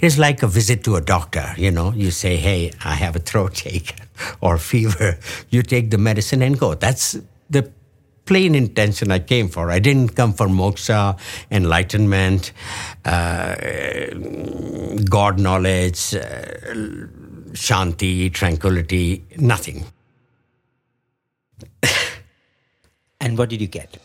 It's like a visit to a doctor. You know, you say, "Hey, I have a throat ache or fever." You take the medicine and go. That's the plain intention I came for. I didn't come for moksha, enlightenment, uh, God knowledge, uh, shanti, tranquility, nothing. and what did you get?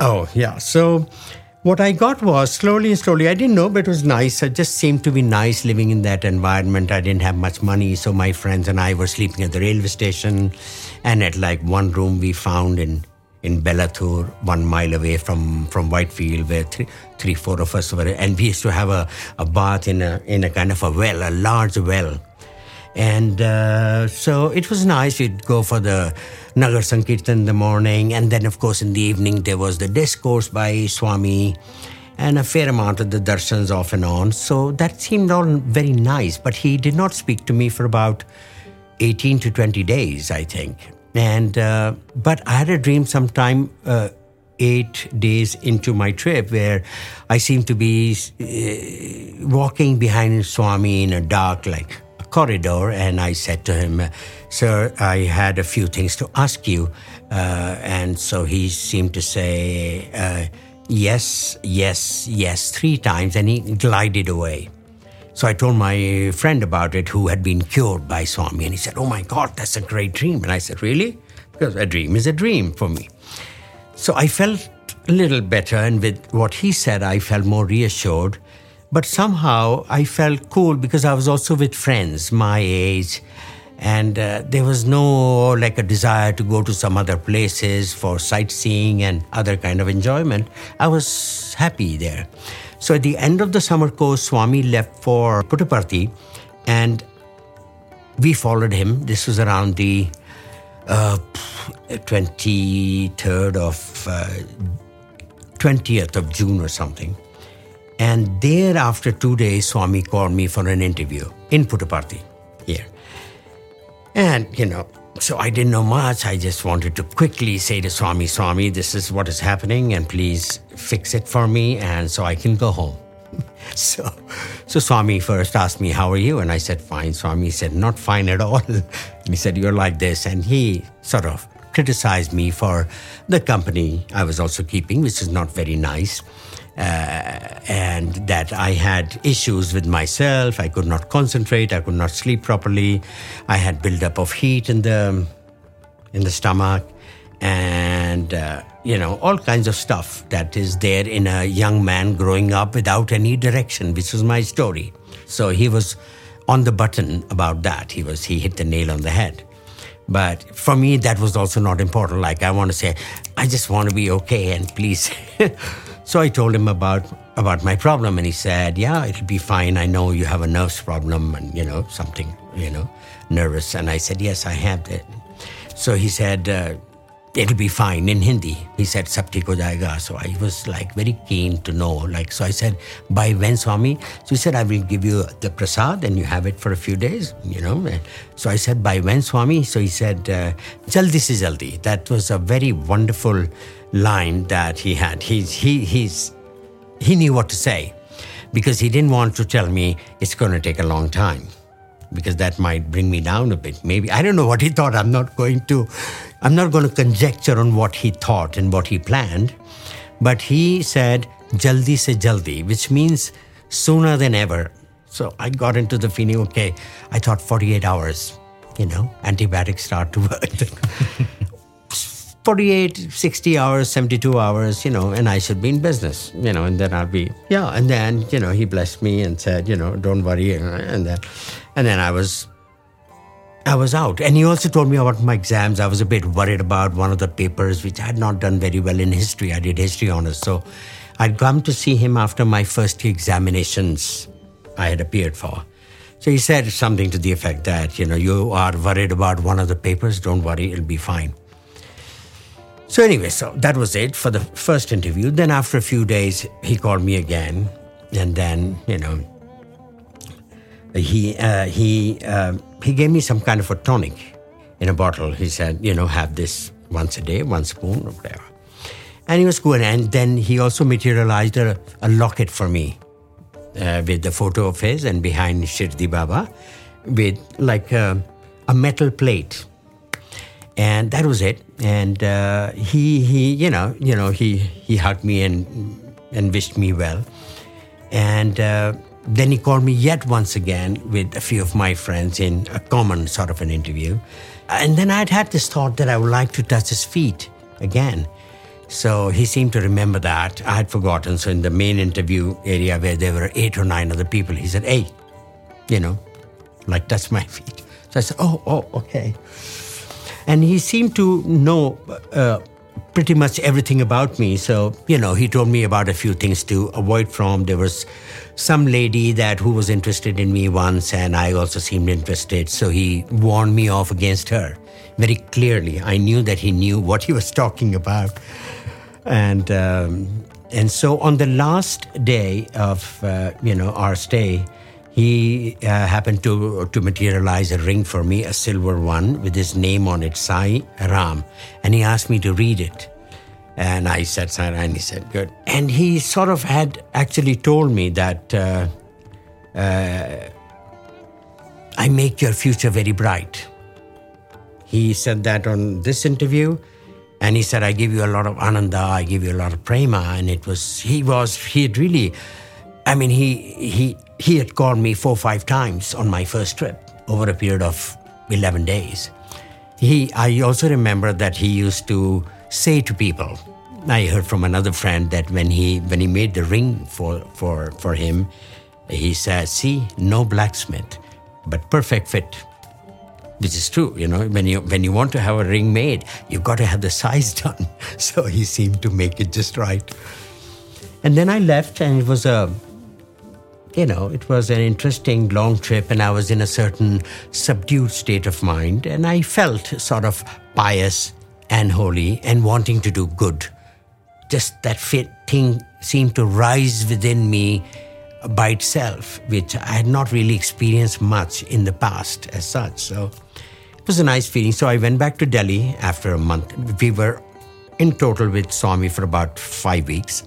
Oh, yeah. So what I got was slowly and slowly, I didn't know, but it was nice. It just seemed to be nice living in that environment. I didn't have much money, so my friends and I were sleeping at the railway station and at like one room we found in in Belathur, one mile away from, from Whitefield, where three, three, four of us were. And we used to have a, a bath in a, in a kind of a well, a large well. And uh, so it was nice. We'd go for the Nagar Sankirtan in the morning. And then, of course, in the evening, there was the discourse by Swami and a fair amount of the darshans off and on. So that seemed all very nice. But he did not speak to me for about 18 to 20 days, I think. And uh, but I had a dream sometime uh, eight days into my trip where I seemed to be uh, walking behind Swami in a dark, like corridor, and I said to him, Sir, I had a few things to ask you. Uh, and so he seemed to say, uh, Yes, yes, yes, three times, and he glided away. So I told my friend about it who had been cured by Swami, and he said, Oh my God, that's a great dream. And I said, Really? Because a dream is a dream for me. So I felt a little better, and with what he said, I felt more reassured. But somehow I felt cool because I was also with friends my age, and uh, there was no like a desire to go to some other places for sightseeing and other kind of enjoyment. I was happy there. So at the end of the summer course, Swami left for Puttaparthi, and we followed him. This was around the uh, 23rd of uh, 20th of June or something. And there, after two days, Swami called me for an interview in Puttaparthi here. And, you know, so I didn't know much. I just wanted to quickly say to Swami, Swami, this is what is happening, and please fix it for me, and so I can go home. so, so Swami first asked me, How are you? And I said, Fine. Swami said, Not fine at all. and he said, You're like this. And he sort of criticized me for the company I was also keeping, which is not very nice and that I had issues with myself. I could not concentrate. I could not sleep properly. I had buildup of heat in the in the stomach, and uh, you know all kinds of stuff that is there in a young man growing up without any direction, which was my story. So he was on the button about that. He was he hit the nail on the head. But for me, that was also not important. Like I want to say, I just want to be okay, and please. So I told him about about my problem, and he said, "Yeah, it'll be fine. I know you have a nerves problem, and you know something, you know, nervous." And I said, "Yes, I have that." So he said, uh, "It'll be fine in Hindi." He said, "Sab ho jayega." So I was like very keen to know. Like, so I said, "By when, Swami?" So he said, "I will give you the prasad, and you have it for a few days." You know. So I said, "By when, Swami?" So he said, uh, "Jaldi se jaldi." That was a very wonderful line that he had. He's, he, he's, he knew what to say because he didn't want to tell me it's going to take a long time because that might bring me down a bit. Maybe I don't know what he thought. I'm not going to, I'm not going to conjecture on what he thought and what he planned. But he said, "Jaldi se jaldi," which means sooner than ever. So I got into the feeling. Okay, I thought 48 hours. You know, antibiotics start to work. 48, 60 hours, 72 hours, you know, and I should be in business, you know, and then I'll be, yeah. And then, you know, he blessed me and said, you know, don't worry. And then, and then I was, I was out. And he also told me about my exams. I was a bit worried about one of the papers, which I had not done very well in history. I did history honors. So I'd come to see him after my first examinations I had appeared for. So he said something to the effect that, you know, you are worried about one of the papers, don't worry, it'll be fine. So, anyway, so that was it for the first interview. Then, after a few days, he called me again. And then, you know, he, uh, he, uh, he gave me some kind of a tonic in a bottle. He said, you know, have this once a day, one spoon or whatever. And he was cool. And then he also materialized a, a locket for me uh, with the photo of his and behind Shirdi Baba with like a, a metal plate. And that was it. And uh, he, he, you know, you know, he, he hugged me and, and wished me well. And uh, then he called me yet once again with a few of my friends in a common sort of an interview. And then I'd had this thought that I would like to touch his feet again. So he seemed to remember that. I had forgotten. So in the main interview area where there were eight or nine other people, he said, Hey, you know, like touch my feet. So I said, Oh, oh, okay. And he seemed to know uh, pretty much everything about me. So, you know, he told me about a few things to avoid from. There was some lady that who was interested in me once, and I also seemed interested. So he warned me off against her very clearly. I knew that he knew what he was talking about. And um, and so on the last day of uh, you know our stay, he uh, happened to to materialize a ring for me, a silver one with his name on it, Sai Ram, and he asked me to read it. And I said, Sai Ram, and he said, good. And he sort of had actually told me that uh, uh, I make your future very bright. He said that on this interview, and he said, I give you a lot of ananda, I give you a lot of prema. And it was, he was, he had really, I mean, he, he, he had called me four or five times on my first trip over a period of 11 days. He, I also remember that he used to say to people, I heard from another friend that when he, when he made the ring for, for, for him, he said, see, no blacksmith, but perfect fit. Which is true you know when you when you want to have a ring made you've got to have the size done. So he seemed to make it just right. And then i left and it was a you know it was an interesting long trip and i was in a certain subdued state of mind and i felt sort of pious and holy and wanting to do good just that fit thing seemed to rise within me by itself, which I had not really experienced much in the past as such. So it was a nice feeling. So I went back to Delhi after a month. We were in total with Swami for about five weeks.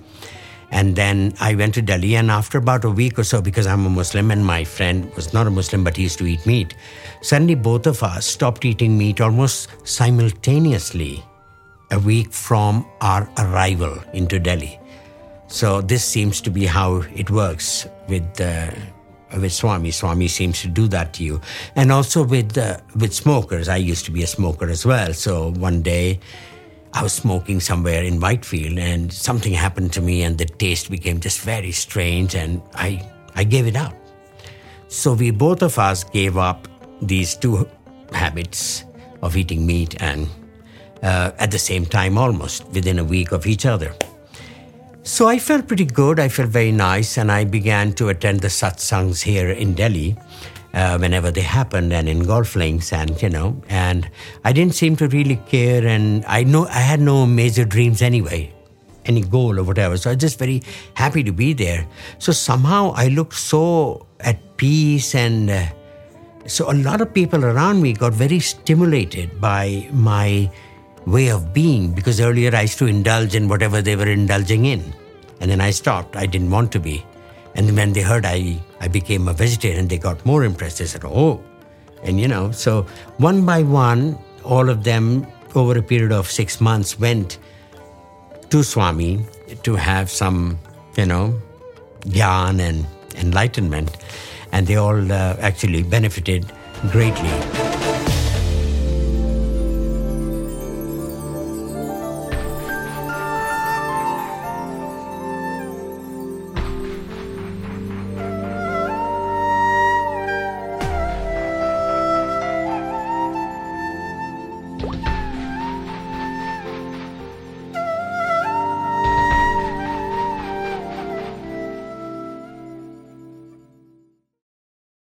And then I went to Delhi, and after about a week or so, because I'm a Muslim and my friend was not a Muslim but he used to eat meat, suddenly both of us stopped eating meat almost simultaneously a week from our arrival into Delhi. So this seems to be how it works with uh, with Swami. Swami seems to do that to you, and also with uh, with smokers. I used to be a smoker as well. So one day. I was smoking somewhere in Whitefield and something happened to me and the taste became just very strange and I, I gave it up. So we both of us gave up these two habits of eating meat and uh, at the same time almost within a week of each other. So I felt pretty good. I felt very nice, and I began to attend the satsangs here in Delhi uh, whenever they happened, and in golf links, and you know, and I didn't seem to really care, and I know I had no major dreams anyway, any goal or whatever. So I was just very happy to be there. So somehow I looked so at peace, and uh, so a lot of people around me got very stimulated by my way of being because earlier I used to indulge in whatever they were indulging in. And then I stopped. I didn't want to be. And when they heard I, I became a vegetarian, they got more impressed. They said, oh. And you know, so one by one, all of them over a period of six months went to Swami to have some, you know, gyan and enlightenment. And they all uh, actually benefited greatly.